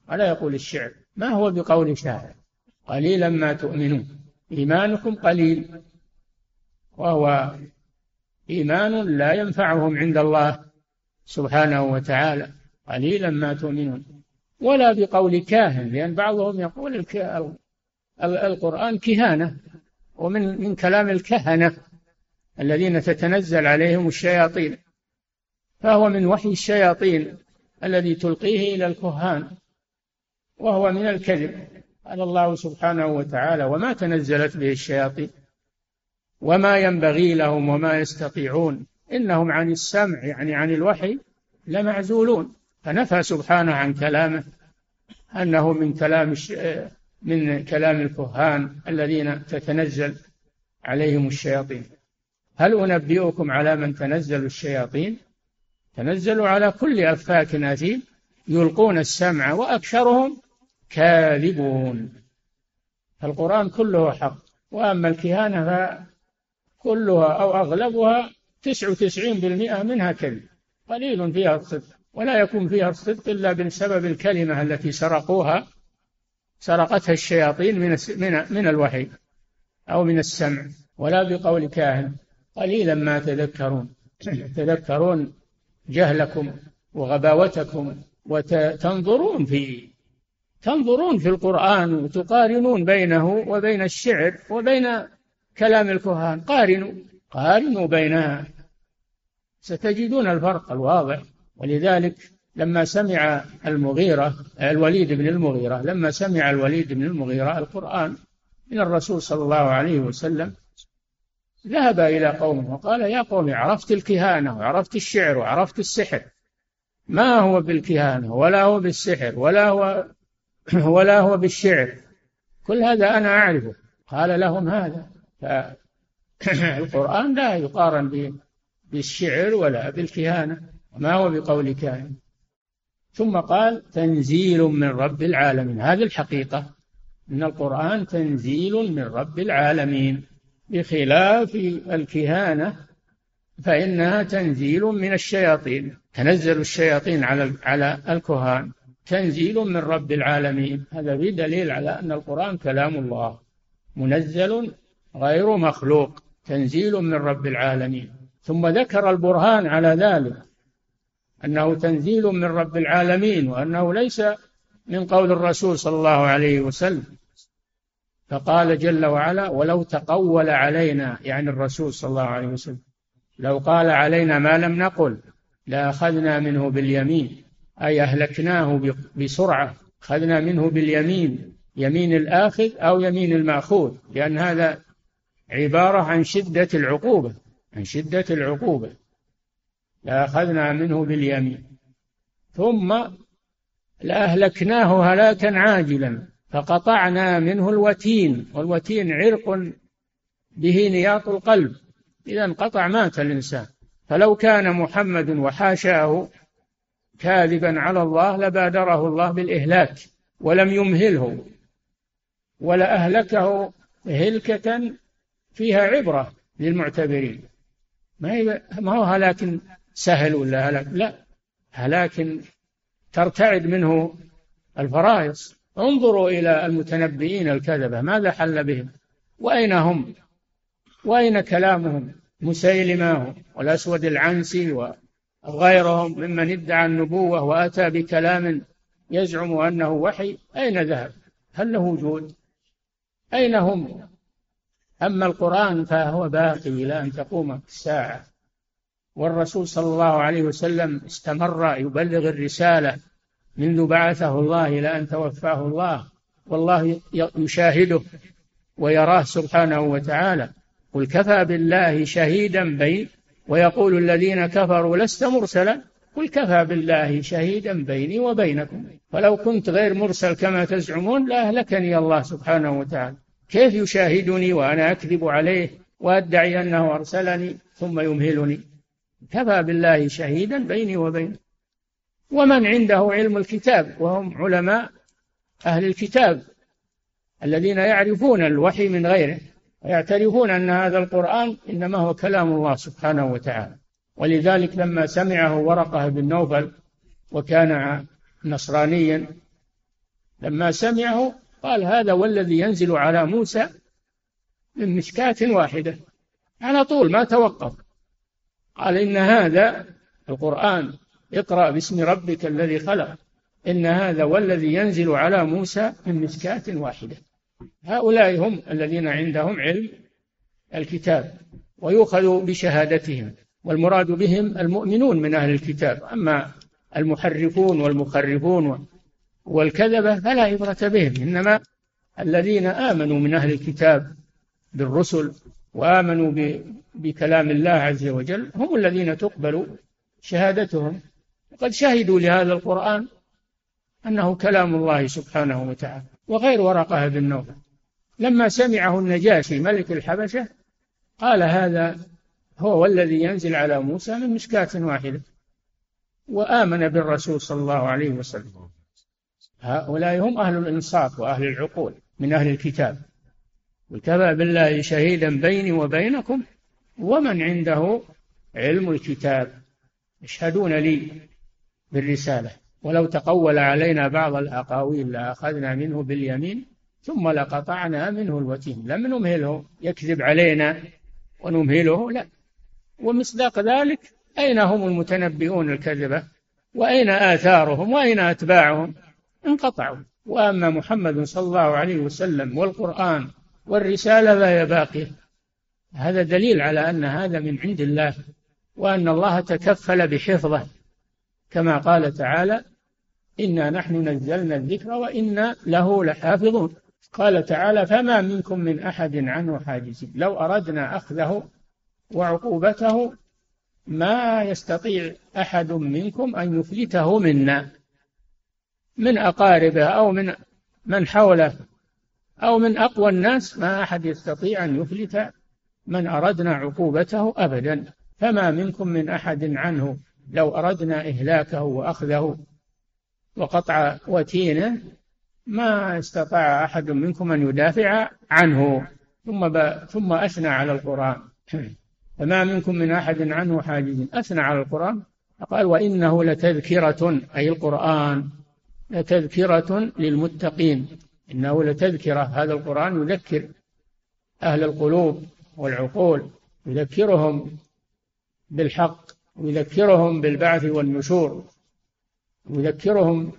Speaker 3: ولا يقول الشعر؟ ما هو بقول شاعر؟ قليلا ما تؤمنون. إيمانكم قليل. وهو إيمان لا ينفعهم عند الله. سبحانه وتعالى قليلا ما تؤمنون. ولا بقول كاهن لأن بعضهم يقول القرآن كهانة ومن من كلام الكهنة الذين تتنزل عليهم الشياطين. فهو من وحي الشياطين الذي تلقيه إلى الكهان وهو من الكذب. قال الله سبحانه وتعالى وما تنزلت به الشياطين وما ينبغي لهم وما يستطيعون إنهم عن السمع يعني عن الوحي لمعزولون. فنفى سبحانه عن كلامه أنه من كلام من كلام الكهان الذين تتنزل عليهم الشياطين. هل أنبئكم على من تنزل الشياطين؟ تنزلوا على كل أفاك أثيم يلقون السمع وأكثرهم كاذبون. القرآن كله حق وأما الكهانة فكلها أو أغلبها تسع وتسعين بالمئة منها كذب. قليل فيها الصدق. ولا يكون فيها الصدق إلا بسبب الكلمة التي سرقوها سرقتها الشياطين من من من الوحي أو من السمع ولا بقول كاهن. قليلا ما تذكرون. <clears throat> تذكرون جهلكم وغباوتكم وتنظرون في تنظرون في القرآن وتقارنون بينه وبين الشعر وبين كلام الكهان. قارنوا. قارنوا بينها ستجدون الفرق الواضح. ولذلك لما سمع المغيرة الوليد بن المغيرة لما سمع الوليد بن المغيرة القرآن من الرسول صلى الله عليه وسلم ذهب إلى قومه وقال يا قوم عرفت الكهانة وعرفت الشعر وعرفت السحر. ما هو بالكهانة؟ ولا هو بالسحر ولا هو <clears throat> ولا هو بالشعر. كل هذا أنا أعرفه. قال لهم هذا. <laughs> فالقرآن لا يقارن بالشعر ولا بالكهانة وما هو بقول كاهن. ثم قال تنزيل من رب العالمين. هذه الحقيقة أن القرآن تنزيل من رب العالمين. بخلاف الكهانة فإنها تنزيل من الشياطين. تنزل الشياطين على على الكهان. تنزيل من رب العالمين. هذا في دليل على أن القرآن كلام الله. منزل غير مخلوق. تنزيل من رب العالمين. ثم ذكر البرهان على ذلك أنه تنزيل من رب العالمين وأنه ليس من قول الرسول صلى الله عليه وسلم. فقال جل وعلا ولو تقول علينا يعني الرسول صلى الله عليه وسلم. لو قال علينا ما لم نقل لأخذنا منه باليمين أي أهلكناه بسرعة أخذنا منه باليمين يمين الآخذ أو يمين المأخوذ لأن هذا عبارة عن شدة العقوبة عن شدة العقوبة. لأخذنا منه باليمين. ثم لأهلكناه هلاكا عاجلا فقطعنا منه الوتين. والوتين عرق به نياط القلب. إذا انقطع مات الإنسان. فلو كان محمد وحاشاه كاذبا على الله لبادره الله بالإهلاك ولم يمهله ولأهلكه هلكة فيها عبرة للمعتبرين. ما هي ما هو هلاك سهل ولا هلاك؟ لا. هلاك ترتعد منه الفرائص. انظروا إلى المتنبئين الكذبة. ماذا حل بهم؟ وأين هم؟ وأين كلامهم؟ مسيلمة والأسود العنسي وغيرهم ممن ادعى النبوة وأتى بكلام يزعم أنه وحي. أين ذهب؟ هل له وجود؟ أين هم؟ أما القرآن فهو باقي إلى أن تقوم الساعة. والرسول صلى الله عليه وسلم استمر يبلغ الرسالة منذ بعثه الله إلى أن توفاه الله. والله يشاهده ويراه سبحانه وتعالى. قل كفى بالله شهيدا بين ويقول الذين كفروا لست مرسلا. قل كفى بالله شهيدا بيني وبينكم. فلو كنت غير مرسل كما تزعمون لأهلكني الله سبحانه وتعالى. كيف يشاهدني وأنا أكذب عليه وأدعي أنه أرسلني ثم يمهلني؟ كفى بالله شهيدا بيني وبينه ومن عنده علم الكتاب؟ وهم علماء أهل الكتاب الذين يعرفون الوحي من غيره ويعترفون أن هذا القرآن إنما هو كلام الله سبحانه وتعالى. ولذلك لما سمعه ورقة بن نوفل وكان نصرانيا لما سمعه قال هذا والذي ينزل على موسى من مشكاة واحدة. على طول ما توقف. قال إن هذا القرآن اقرأ باسم ربك الذي خلق. إن هذا والذي ينزل على موسى من مشكاة واحدة. هؤلاء هم الذين عندهم علم الكتاب ويؤخذ بشهادتهم والمراد بهم المؤمنون من أهل الكتاب. أما المحرفون والمخرفون والكذبة فلا عبرة بهم إنما الذين آمنوا من أهل الكتاب بالرسل وآمنوا بكلام الله عز وجل هم الذين تقبل شهادتهم. وقد شهدوا لهذا القرآن أنه كلام الله سبحانه وتعالى وغير ورقة بن نوفل لما سمعه النجاشي ملك الحبشة قال هذا هو والذي ينزل على موسى من مشكاة واحدة وآمن بالرسول صلى الله عليه وسلم. هؤلاء هم أهل الإنصاف وأهل العقول من أهل الكتاب. وكفى بالله شهيدا بيني وبينكم ومن عنده علم الكتاب. يشهدون لي بالرسالة. ولو تقول علينا بعض الأقاويل لأخذنا منه باليمين ثم لقطعنا منه الوتين. لم نمهله. يكذب علينا ونمهله؟ لا. ومصداق ذلك أين هم المتنبئون الكذبة؟ وأين آثارهم؟ وأين أتباعهم؟ انقطعوا. وأما محمد صلى الله عليه وسلم والقرآن والرسالة فهي باقية. هذا دليل على أن هذا من عند الله وأن الله تكفل بحفظه. كما قال تعالى إنا نحن نزلنا الذكر وإنا له لحافظون. قال تعالى فما منكم من أحد عنه حاجزين. لو أردنا أخذه وعقوبته ما يستطيع أحد منكم أن يفلته منا. من أقاربه أو من من حوله أو من أقوى الناس ما أحد يستطيع أن يفلت من أردنا عقوبته أبدا. فما منكم من أحد عنه لو أردنا إهلاكه وأخذه وقطع وتينه ما استطاع أحد منكم أن يدافع عنه. ثم ب... ثم أثنى على القرآن. <clears throat> فما منكم من أحد عنه حاجز. أثنى على القرآن. قال وإنه لتذكرة أي القرآن. لتذكرة للمتقين. إنه لتذكرة. هذا القرآن يذكر أهل القلوب والعقول يذكرهم بالحق ويذكرهم بالبعث والنشور يذكرهم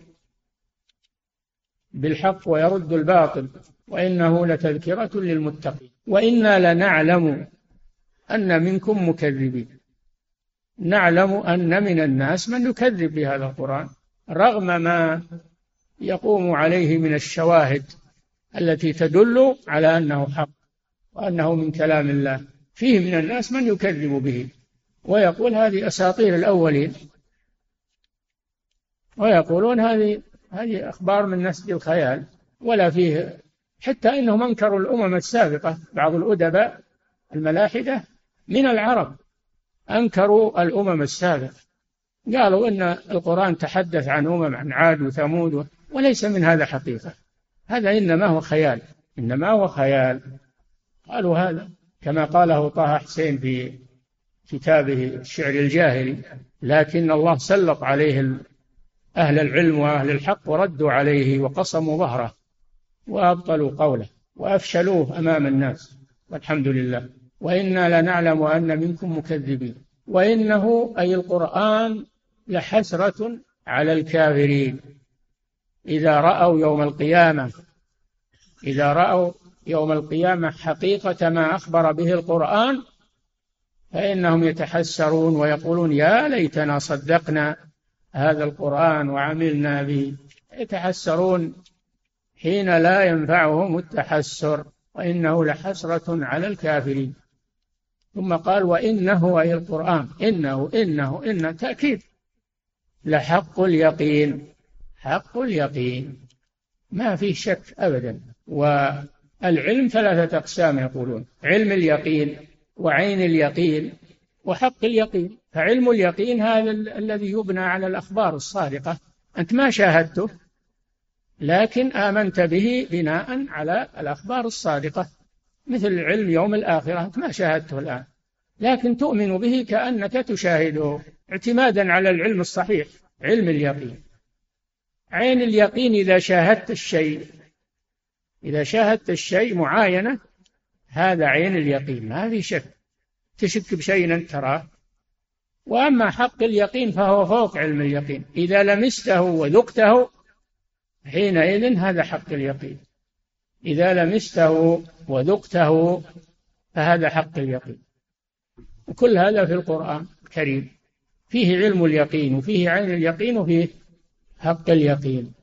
Speaker 3: بالحق ويرد الباطل. وإنه لتذكرة للمتقين. وإنا لنعلم أن منكم مكذبين. نعلم أن من الناس من يكذب بهذا القرآن. رغم ما يقوم عليه من الشواهد التي تدل على أنه حق وأنه من كلام الله. فيه من الناس من يكذب به ويقول هذه أساطير الأولين ويقولون هذه هذه أخبار من نسج الخيال ولا فيه حتى إنهم أنكروا الأمم السابقة بعض الأدباء الملاحدة من العرب أنكروا الأمم السابقة. قالوا إن القرآن تحدث عن أمم عن عاد وثمود وليس من هذا حقيقة. هذا إنما هو خيال. إنما هو خيال. قالوا هذا كما قاله طه حسين في كتابه الشعر الجاهلي لكن الله سلط عليه أهل العلم وأهل الحق وردوا عليه وقصموا ظهره وأبطلوا قوله وأفشلوه أمام الناس. والحمد لله. وإنا لنعلم أن منكم مكذبين. وإنه أي القرآن لحسرة على الكافرين. إذا رأوا يوم القيامة إذا رأوا يوم القيامة حقيقة ما أخبر به القرآن فإنهم يتحسرون ويقولون يا ليتنا صدقنا هذا القرآن وعملنا به. يتحسرون حين لا ينفعهم التحسر وإنه لحسرة على الكافرين. ثم قال وإنه أي القرآن إنه إنه إن تأكيد. لحق اليقين حق اليقين. ما فيه شك أبدا. والعلم ثلاثة أقسام يقولون علم اليقين وعين اليقين وحق اليقين. فعلم اليقين هذا الذي يبنى على الأخبار الصادقة. أنت ما شاهدته لكن آمنت به بناء على الأخبار الصادقة. مثل علم يوم الآخرة أنت ما شاهدته الآن. لكن تؤمن به كأنك تشاهده. اعتمادا على العلم الصحيح علم اليقين. عين اليقين إذا شاهدت الشيء إذا شاهدت الشيء معاينة هذا عين اليقين ما في شك. تشك بشيء أنت تراه. وأما حق اليقين فهو فوق علم اليقين. إذا لمسته وذقته حينئذ هذا حق اليقين. إذا لمسته وذقته فهذا حق اليقين. وكل هذا في القرآن الكريم. فيه علم اليقين وفيه عين اليقين وفيه حق اليقين.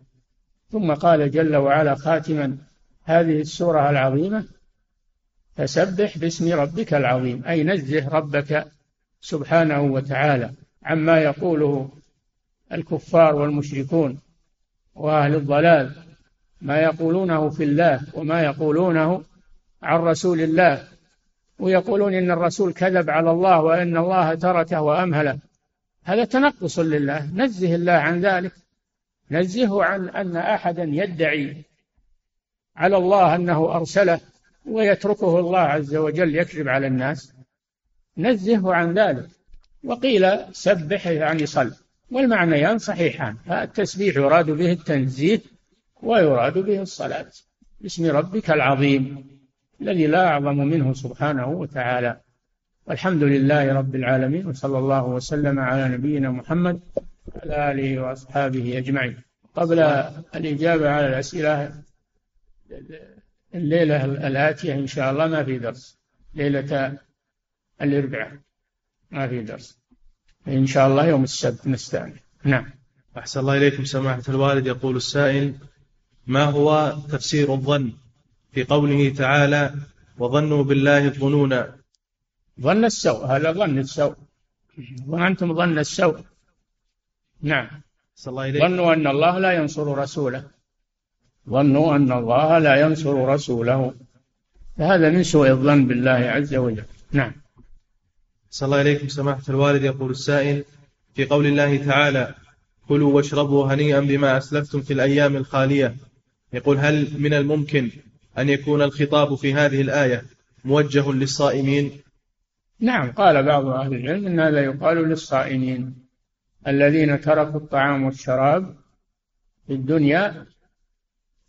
Speaker 3: ثم قال جل وعلا خاتما هذه السورة العظيمة فسبح باسم ربك العظيم أي نزه ربك سبحانه وتعالى عما يقوله الكفار والمشركون وأهل الضلال ما يقولونه في الله وما يقولونه عن رسول الله ويقولون إن الرسول كذب على الله وأن الله تركه وأمهله. هذا تنقص لله نزه الله عن ذلك. نزهه عن أن أحدا يدعي على الله أنه أرسله ويتركه الله عز وجل يكذب على الناس. نزهه عن ذلك. وقيل سبح يعني صل. والمعنيان صحيحان. فالتسبيح يراد به التنزيه ويراد به الصلاة. باسم ربك العظيم الذي لا أعظم منه سبحانه وتعالى. والحمد لله رب العالمين وصلى الله وسلم على نبينا محمد وعلى آله وأصحابه أجمعين. قبل الإجابة على الأسئلة الليلة الآتية إن شاء الله ما في درس. ليلة الأربعاء ما في درس. إن شاء الله يوم السبت نستأنف نعم.
Speaker 4: أحسن الله إليكم سماحة الوالد. يقول السائل ما هو تفسير الظن في قوله تعالى وظنوا بالله الظنون
Speaker 3: ظن السوء. هذا ظن السوء. وأنتم ظن السوء. نعم. ظنوا أن الله لا ينصر رسوله. ظنوا أن الله لا ينصر رسوله. فهذا من سوء الظن بالله عز وجل. نعم.
Speaker 4: صلى الله إليكم سماحة الوالد. يقول السائل في قول الله تعالى كلوا واشربوا هنيئا بما أسلفتم في الأيام الخالية. يقول هل من الممكن أن يكون الخطاب في هذه الآية موجه للصائمين؟
Speaker 3: نعم قال بعض أهل العلم أن هذا يقال للصائمين الذين تركوا الطعام والشراب في الدنيا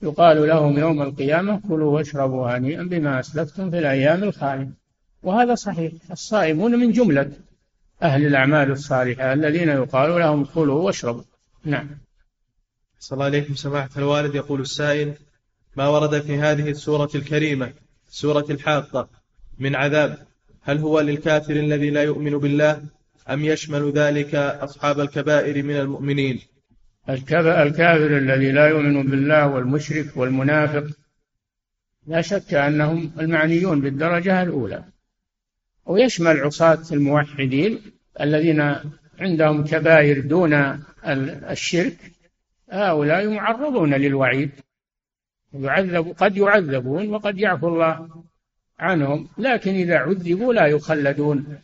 Speaker 3: يقال لهم يوم القيامة كلوا واشربوا هنيئا بما أسلفتم في الأيام الخالية وهذا صحيح الصائمون من جملة أهل الأعمال الصالحة الذين يقال لهم كلوا واشربوا. نعم.
Speaker 4: صلى الله عليكم سماحة الوالد. يقول السائل ما ورد في هذه السورة الكريمة سورة الحاقة من عذاب هل هو للكافر الذي لا يؤمن بالله أم يشمل ذلك أصحاب الكبائر من المؤمنين؟
Speaker 3: الكافر الذي لا يؤمن بالله والمشرك والمنافق لا شك أنهم المعنيون بالدرجة الأولى. ويشمل عصاة الموحدين الذين عندهم كبائر دون الشرك هؤلاء معرضون للوعيد. يعذب قد يعذبون وقد يعفو الله. عنهم لكن إذا عذبوا لا يخلدون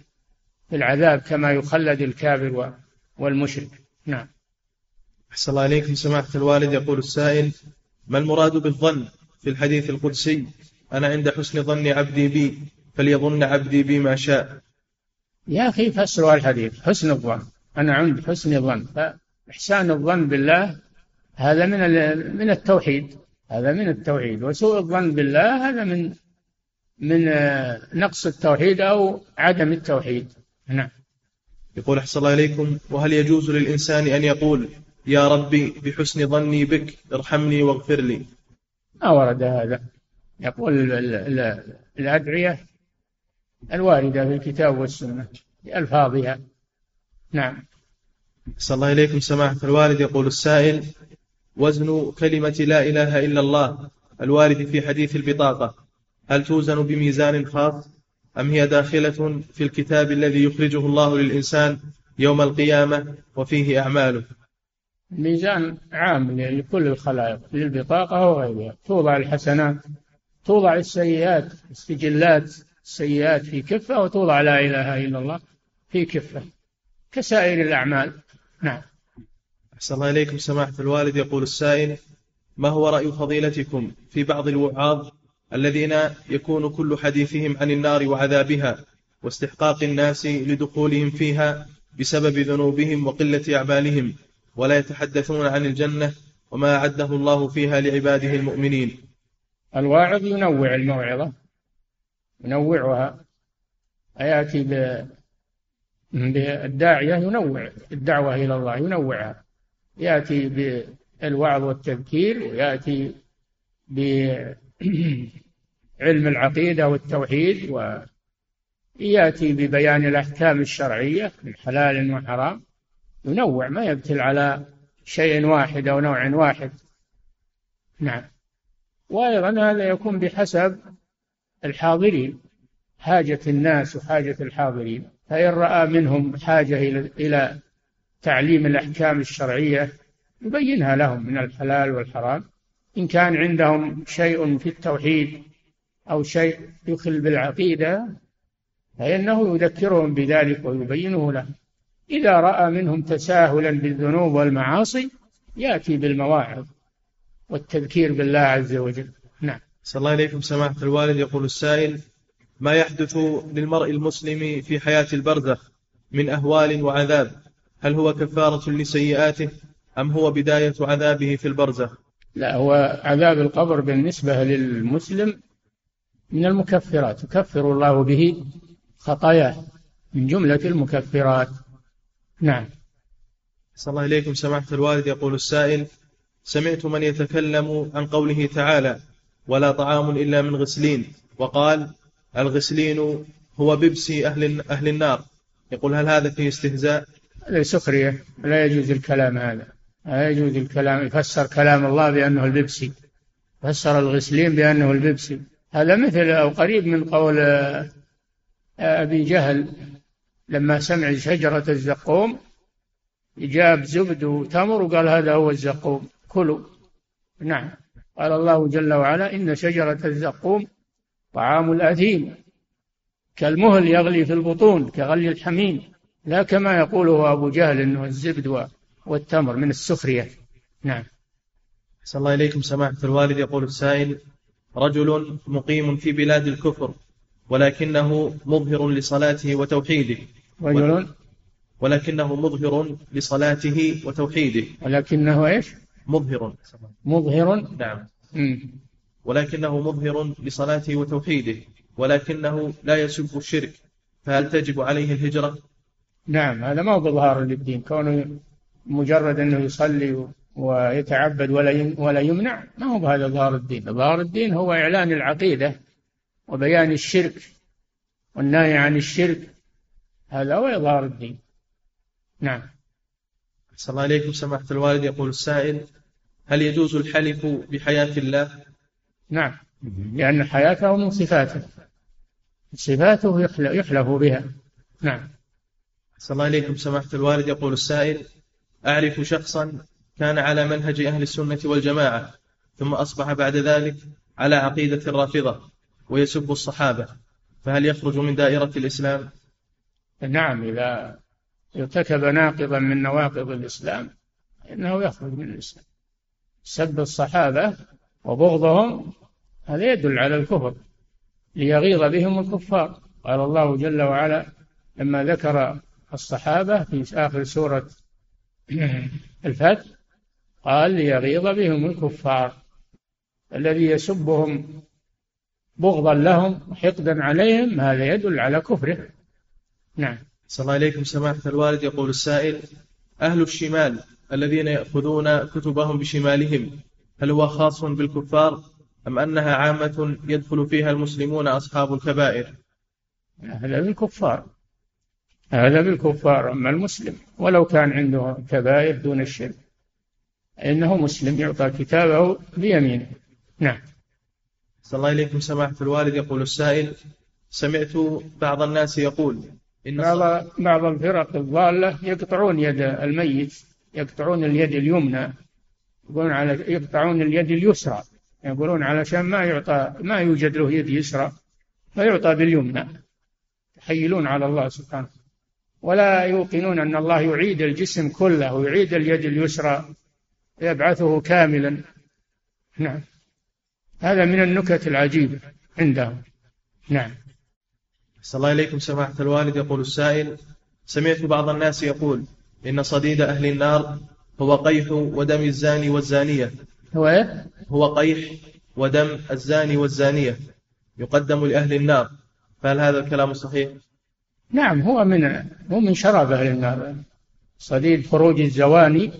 Speaker 3: في العذاب كما يخلد الكافر والمشرك. نعم.
Speaker 4: أحسن الله عليكم سماحة الوالد يقول السائل ما المراد بالظن في الحديث القدسي؟ أنا عند حسن ظن عبدي بي فليظن عبدي بي ما شاء.
Speaker 3: يا أخي فسروا الحديث. حسن الظن. أنا عند حسن الظن. فإحسان الظن بالله هذا من من التوحيد. هذا من التوحيد. وسوء الظن بالله هذا من من نقص التوحيد أو عدم التوحيد. نعم.
Speaker 4: يقول أحسن الله إليكم وهل يجوز للإنسان أن يقول يا ربي بحسن ظني بك ارحمني واغفر لي
Speaker 3: ما ورد هذا. يقول الأدعية الواردة في الكتاب والسنة بألفاظها. نعم.
Speaker 4: صلى الله إليكم سماحة الوالد. يقول السائل وزن كلمة لا إله إلا الله الوارد في حديث البطاقة. هل توزن بميزان خاص؟ أم هي داخلة في الكتاب الذي يخرجه الله للإنسان يوم القيامة وفيه أعماله؟
Speaker 3: ميزان عام لكل الخلائق للبطاقة وغيرها. توضع الحسنات توضع السيئات السجلات السيئات في كفة وتوضع لا إله إلا الله في كفة. كسائر الأعمال. نعم.
Speaker 4: أحسن الله إليكم سماحة الوالد. يقول السائل ما هو رأي فضيلتكم في بعض الوعاظ الذين يكون كل حديثهم عن النار وعذابها واستحقاق الناس لدخولهم فيها بسبب ذنوبهم وقلة أعمالهم ولا يتحدثون عن الجنة وما أعده الله فيها لعباده المؤمنين.
Speaker 3: الواعظ ينوع الموعظة ينوعها يأتي بالداعية ينوع الدعوة إلى الله ينوعها. يأتي بالوعظ والتذكير ويأتي <clears throat> بعلم العقيدة والتوحيد ويأتي ببيان الأحكام الشرعية من حلال وحرام. ينوع ما يبتل على شيء واحد أو نوع واحد. نعم. وأيضا هذا يكون بحسب الحاضرين حاجة الناس وحاجة الحاضرين. فإن رأى منهم حاجة إلى تعليم الأحكام الشرعية يبينها لهم من الحلال والحرام. إن كان عندهم شيء في التوحيد أو شيء يخل بالعقيدة فإنه يذكرهم بذلك ويبينه لهم. إذا رأى منهم تساهلا بالذنوب والمعاصي يأتي بالمواعظ والتذكير بالله عز وجل. نعم.
Speaker 4: صلى الله عليكم سماحة الوالد. يقول السائل ما يحدث للمرء المسلم في حياة البرزخ من أهوال وعذاب؟ هل هو كفارة لسيئاته أم هو بداية عذابه في البرزخ؟
Speaker 3: لا هو عذاب القبر بالنسبة للمسلم من المكفرات. يكفر الله به خطاياه من جملة المكفرات. نعم.
Speaker 4: صلى الله إليكم سماحة الوالد يقول السائل سمعت من يتكلم عن قوله تعالى ولا طعام إلا من غسلين وقال الغسلين هو ببسي أهل, أهل النار يقول هل هذا فيه استهزاء؟
Speaker 3: هذا سخرية. لا يجوز الكلام هذا. لا يجوز الكلام يفسر كلام الله بأنه الببسي فسر الغسلين بأنه الببسي هذا مثل أو قريب من قول آه، أبي جهل لما سمع شجرة الزقوم جاب زبد وتمر وقال هذا هو الزقوم كلوا. نعم. قال الله جل وعلا إن شجرة الزقوم طعام الأثيم كالمهل يغلي في البطون كغلي الحميم. لا كما يقوله أبو جهل أنه الزبد والتمر من السخرية. نعم.
Speaker 4: صلى الله إليكم سماحة الوالد يقول السائل رجل مقيم في بلاد الكفر ولكنه مظهر لصلاته وتوحيده.
Speaker 3: رجل
Speaker 4: ولكنه مظهر لصلاته وتوحيده.
Speaker 3: ولكنه إيش؟
Speaker 4: مظهر.
Speaker 3: مظهر؟
Speaker 4: نعم. ولكنه مظهر لصلاته وتوحيده ولكنه لا يسب الشرك. فهل تجب عليه الهجرة؟
Speaker 3: نعم هذا ما هو بظهار للدين كونه مجرد أنه يصلي ويتعبد ولا ولا يمنع ما هو بهذا ظهار الدين، ظهار الدين هو إعلان العقيدة وبيان الشرك والنهي عن الشرك. هذا هو إظهار الدين. نعم.
Speaker 4: صلى الله عليكم سماحة الوالد. يقول السائل هل يجوز الحلف بحياة الله؟
Speaker 3: نعم. لأن حياته من صفاته. صفاته يحلف بها. نعم.
Speaker 4: صلى الله عليكم سماحة الوالد. يقول السائل أعرف شخصا كان على منهج أهل السنة والجماعة ثم أصبح بعد ذلك على عقيدة الرافضة ويسب الصحابة. فهل يخرج من دائرة الإسلام؟
Speaker 3: نعم إذا ارتكب ناقضا من نواقض الإسلام إنه يخرج من الإسلام. سب الصحابة وبغضهم هذا يدل على الكفر ليغيظ بهم الكفار. قال الله جل وعلا لما ذكر الصحابة في آخر سورة <clears throat> الفتح قال ليغيظ بهم الكفار الذي يسبهم بغضا لهم وحقدا عليهم هذا يدل على كفره. نعم.
Speaker 4: صلى الله عليكم سماحة الوالد. يقول السائل أهل الشمال الذين يأخذون كتبهم بشمالهم هل هو خاص بالكفار أم أنها عامة يدخل فيها المسلمون أصحاب الكبائر؟
Speaker 3: هذا بالكفار. هذا بالكفار. أما المسلم ولو كان عنده كبائر دون الشرك إنه مسلم يعطى كتابه بيمينه. نعم.
Speaker 4: صلى الله إليكم سماحة الوالد. يقول السائل سمعت بعض الناس يقول
Speaker 3: إن بعض بعض الفرق الضالة يقطعون يد الميت يقطعون اليد اليمنى يقولون على يقطعون اليد اليسرى يقولون علشان ما يعطى ما يوجد له يد يسرى فيعطى باليمنى. يحيلون على الله سبحانه. ولا يوقنون أن الله يعيد الجسم كله ويعيد اليد اليسرى يبعثه كاملا. نعم. هذا من النكت العجيبة عندهم. نعم.
Speaker 4: صلى الله إليكم سماحة الوالد يقول السائل سمعت بعض الناس يقول إن صديد أهل النار هو قيح ودم الزاني والزانية.
Speaker 3: هو إيه؟
Speaker 4: هو قيح ودم الزاني والزانية يقدم لأهل النار. فهل هذا الكلام صحيح؟
Speaker 3: نعم هو من هو من شراب أهل النار. صديد خروج الزواني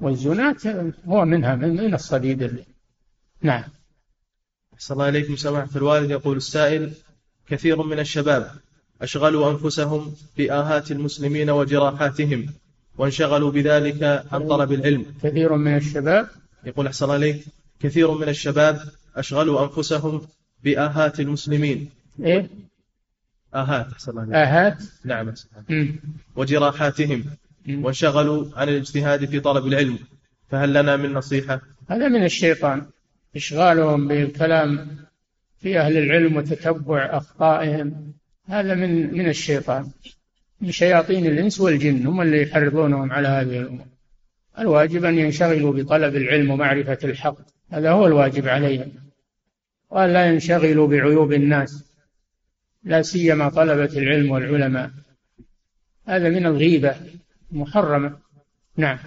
Speaker 3: والزنات هو منها من, من الصديد اللي. نعم.
Speaker 4: صلى الله إليكم سماحة الوالد. يقول السائل كثير من الشباب أشغلوا أنفسهم بآهات المسلمين وجراحاتهم وانشغلوا بذلك عن طلب العلم.
Speaker 3: كثير من الشباب؟
Speaker 4: يقول أحسن الله عليك كثير من الشباب أشغلوا أنفسهم بآهات المسلمين.
Speaker 3: إيه؟
Speaker 4: آهات أحسن الله عليك.
Speaker 3: آهات؟
Speaker 4: نعم أحسن الله. وجراحاتهم. وانشغلوا عن الاجتهاد في طلب العلم. فهل لنا من نصيحة؟
Speaker 3: هذا من الشيطان. إشغالهم بالكلام في أهل العلم وتتبع أخطائهم. هذا من من الشيطان. من شياطين الإنس والجن هم اللي يحرضونهم على هذه الأمور. الواجب أن ينشغلوا بطلب العلم ومعرفة الحق. هذا هو الواجب عليهم. وأن لا ينشغلوا بعيوب الناس. لا سيما طلبة العلم والعلماء. هذا من الغيبة محرمة. نعم.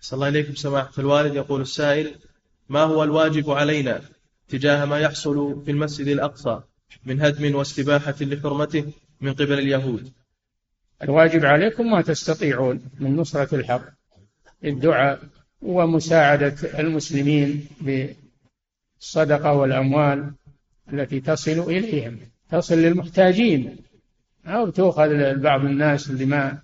Speaker 4: صلى الله إليكم سماحة الوالد. يقول السائل ما هو الواجب علينا تجاه ما يحصل في المسجد الأقصى من هدم واستباحة لحرمته من قبل اليهود؟
Speaker 3: الواجب عليكم ما تستطيعون من نصرة الحق الدعاء ومساعدة المسلمين بالصدقة والأموال التي تصل إليهم. تصل للمحتاجين. أو تؤخذ بعض الناس اللي ما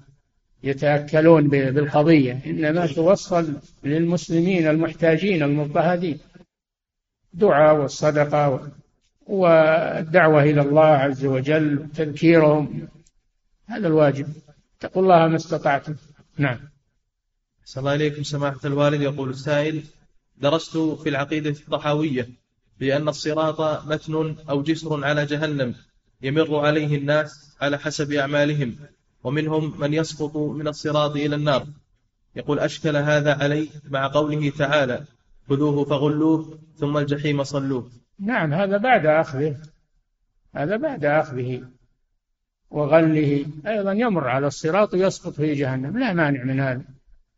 Speaker 3: يتأكلون بالقضية. إنما توصل للمسلمين المحتاجين المضطهدين. دعاء والصدقة والدعوة إلى الله عز وجل تذكيرهم. هذا الواجب. اتقوا الله ما استطعتم. نعم.
Speaker 4: صلى الله إليكم سماحة الوالد. يقول السائل درست في العقيدة الطحاوية. بأن الصراط متن أو جسر على جهنم يمر عليه الناس على حسب أعمالهم ومنهم من يسقط من الصراط إلى النار. يقول أشكل هذا علي مع قوله تعالى خذوه فغلوه ثم الجحيم صلوه.
Speaker 3: نعم هذا بعد أخذه. هذا بعد أخذه وغله. أيضا يمر على الصراط ويسقط في جهنم. لا مانع من هذا.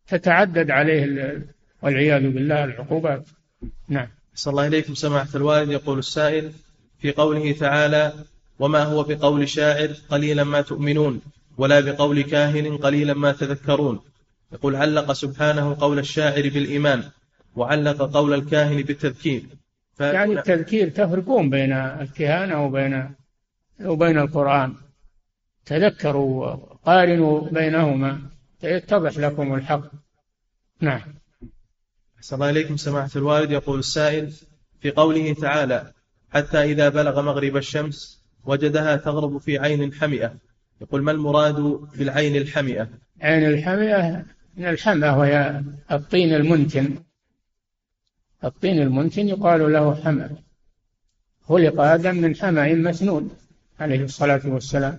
Speaker 3: تتعدد عليه ال- والعياذ بالله العقوبات. نعم.
Speaker 4: صلى الله إليكم سماحة الوالد. يقول السائل في قوله تعالى وما هو بقول شاعر قليلا ما تؤمنون ولا بقول كاهن قليلا ما تذكرون. يقول علق سبحانه قول الشاعر بالإيمان وعلق قول الكاهن بالتذكير. ف...
Speaker 3: يعني التذكير تفرقون بين الكهانة وبين وبين القرآن. تذكروا قارنوا بينهما يتضح لكم الحق. نعم.
Speaker 4: صلى الله إليكم سماحة الوالد. يقول السائل في قوله تعالى حتى إذا بلغ مغرب الشمس وجدها تغرب في عين حمئة. يقول ما المراد بالعين الحمئة؟
Speaker 3: عين الحمئة من الحمأة وهي الطين المنتن. الطين المنتن يقال له حمأ. خلق آدم من حمأ مسنون عليه الصلاة والسلام.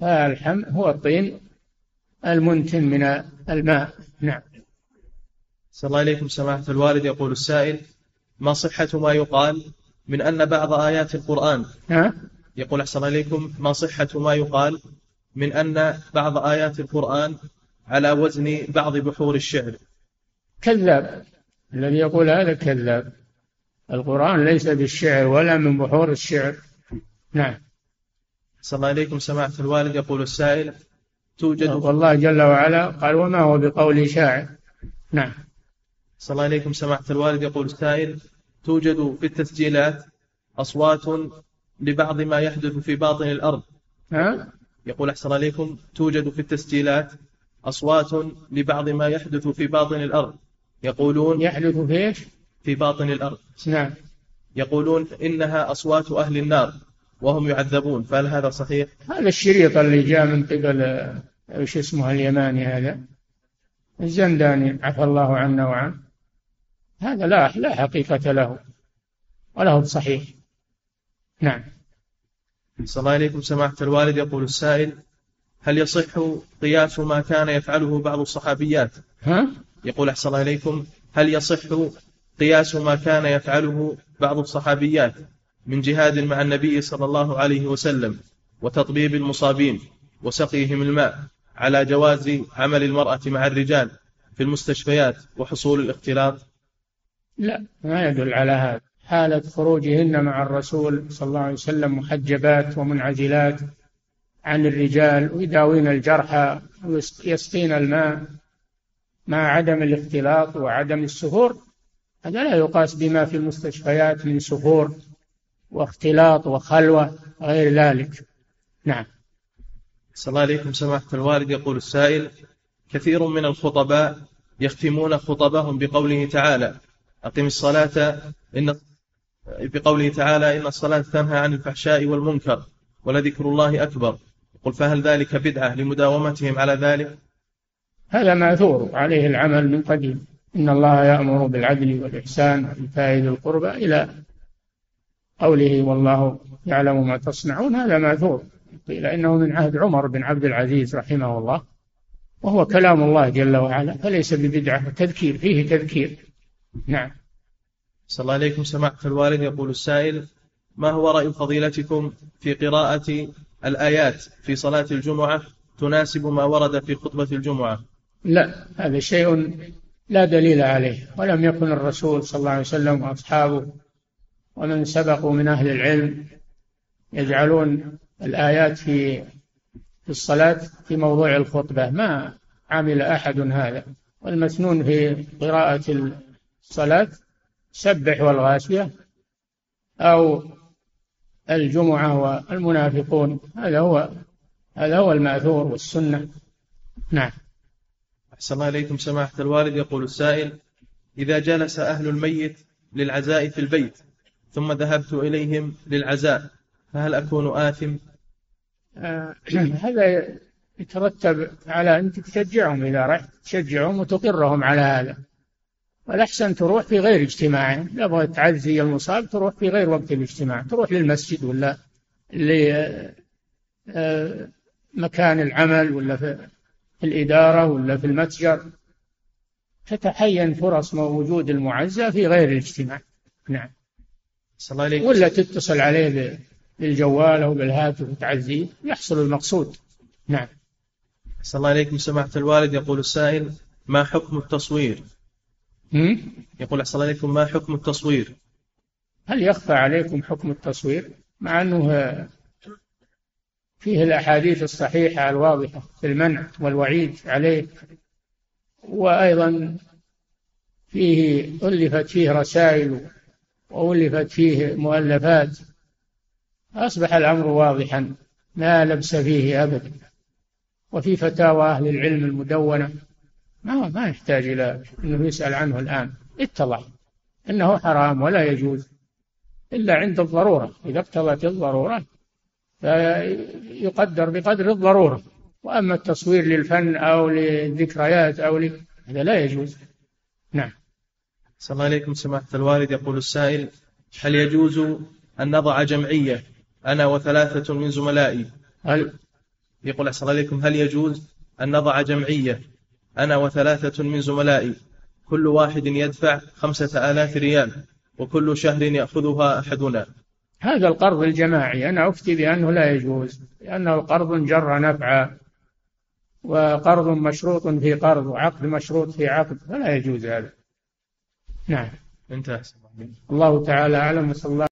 Speaker 3: فالحم هو الطين المنتن من الماء. نعم.
Speaker 4: صلى الله إليكم سماحة الوالد. يقول السائل ما صحة ما يقال من أن بعض آيات القرآن؟
Speaker 3: ها؟
Speaker 4: يقول أحسن إليكم ما صحة ما يقال من أن بعض آيات القرآن على وزن بعض بحور الشعر؟
Speaker 3: كذاب. الذي يقول هذا كذاب. القرآن ليس بالشعر ولا من بحور الشعر. نعم.
Speaker 4: صلى الله إليكم سماحة الوالد. يقول السائل توجد
Speaker 3: والله جل وعلا قال وما هو بقول شاعر. نعم.
Speaker 4: صلى الله إليكم سماحة الوالد. يقول السائل توجد في التسجيلات أصوات لبعض ما يحدث في باطن الأرض.
Speaker 3: ها؟
Speaker 4: يقول أحسن عليكم. توجد في التسجيلات أصوات لبعض ما يحدث في باطن الأرض. يقولون
Speaker 3: يحدث في إيش؟
Speaker 4: في باطن الأرض.
Speaker 3: نعم.
Speaker 4: يقولون إنها أصوات أهل النار وهم يعذبون. فهل هذا صحيح؟
Speaker 3: هذا الشريط اللي جاء من قبل آه، وش اسمه اليماني هذا؟ الزنداني عفى الله عنا وعنه. هذا لا لا حقيقة له. ولا هو بصحيح نعم.
Speaker 4: صلى الله عليكم سماحة الوالد. يقول السائل هل يصح قياس ما كان يفعله بعض الصحابيات؟
Speaker 3: ها؟
Speaker 4: يقول أحسن الله إليكم هل يصح قياس ما كان يفعله بعض الصحابيات من جهاد مع النبي صلى الله عليه وسلم وتطبيب المصابين وسقيهم الماء على جواز عمل المرأة مع الرجال في المستشفيات وحصول الاختلاط؟
Speaker 3: لا. ما يدل على هذا. حالة خروجهن مع الرسول صلى الله عليه وسلم محجبات ومنعزلات عن الرجال ويداوين الجرحى ويسقين الماء مع عدم الاختلاط وعدم السهور. هذا لا يقاس بما في المستشفيات من سهور واختلاط وخلوة غير ذلك. نعم.
Speaker 4: صلى الله عليكم سماحة الوالد. يقول السائل كثير من الخطباء يختمون خطبهم بقوله تعالى أقم الصلاة إن بقوله تعالى إن الصلاة تنهى عن الفحشاء والمنكر ولذكر الله أكبر. قل فهل ذلك بدعة لمداومتهم على ذلك؟
Speaker 3: هذا ماثور عليه العمل من قديم إن الله يأمر بالعدل والإحسان وإيتاء القربى إلى قوله والله يعلم ما تصنعون. هذا ماثور قيل إنه من عهد عمر بن عبد العزيز رحمه الله وهو كلام الله جل وعلا فليس ببدعة تذكير فيه تذكير. نعم.
Speaker 4: صلى الله عليكم سماحة الوالد. يقول السائل ما هو رأي فضيلتكم في قراءة الآيات في صلاة الجمعة تناسب ما ورد في خطبة الجمعة؟
Speaker 3: لا هذا شيء لا دليل عليه. ولم يكن الرسول صلى الله عليه وسلم وأصحابه ومن سبقوا من أهل العلم يجعلون الآيات في في الصلاة في موضوع الخطبة. ما عمل أحد هذا. والمسنون في قراءة الصلاة سبح والغاشية أو الجمعة والمنافقون. هذا هو هذا هو المأثور والسنة. نعم.
Speaker 4: أحسن الله إليكم سماحة الوالد. يقول السائل إذا جلس أهل الميت للعزاء في البيت ثم ذهبت إليهم للعزاء فهل أكون آثم؟
Speaker 3: آه <clears throat> هذا يترتب على أنك تشجعهم إذا رحت تشجعهم وتقرهم على هذا. والأحسن تروح في غير اجتماع. تبغى تعزي المصاب تروح في غير وقت الاجتماع. تروح للمسجد ولا لمكان العمل ولا في الإدارة ولا في المتجر. تتحين فرص وجود المعزى في غير الاجتماع. نعم.
Speaker 4: صلى الله
Speaker 3: ولا تتصل عليه بالجوال أو بالهاتف وتعزيه. يحصل المقصود. نعم.
Speaker 4: صلى الله عليكم سماحة الوالد يقول السائل ما حكم التصوير؟ يقول أحسن عليكم ما حكم التصوير؟
Speaker 3: هل يخفى عليكم حكم التصوير؟ مع أنه فيه الأحاديث الصحيحة الواضحة في المنع والوعيد عليه وأيضا فيه ألفت فيه رسائل وألفت فيه مؤلفات. أصبح الأمر واضحا لا لبس فيه أبدا. وفي فتاوى أهل العلم المدونة ما ما يحتاج إلى أنه يسأل عنه الآن. اتضح. أنه حرام ولا يجوز إلا عند الضرورة. إذا اقتضت الضرورة فيقدر بقدر الضرورة. وأما التصوير للفن أو للذكريات أو ل... هذا لا يجوز. نعم.
Speaker 4: صلى الله عليكم سماحة الوالد. يقول السائل هل يجوز أن نضع جمعية أنا وثلاثة من زملائي؟
Speaker 3: هل
Speaker 4: يقول أحسن عليكم هل يجوز أن نضع جمعية أنا وثلاثة من زملائي. كل واحد يدفع خمسة آلاف ريال وكل شهر يأخذها أحدنا.
Speaker 3: هذا القرض الجماعي. أنا أفتي بأنه لا يجوز لأنه قرض جر نفعا وقرض مشروط في قرض وعقد مشروط في عقد. فلا يجوز هذا. نعم.
Speaker 4: انتهى.
Speaker 3: الله تعالى أعلم وصلى الله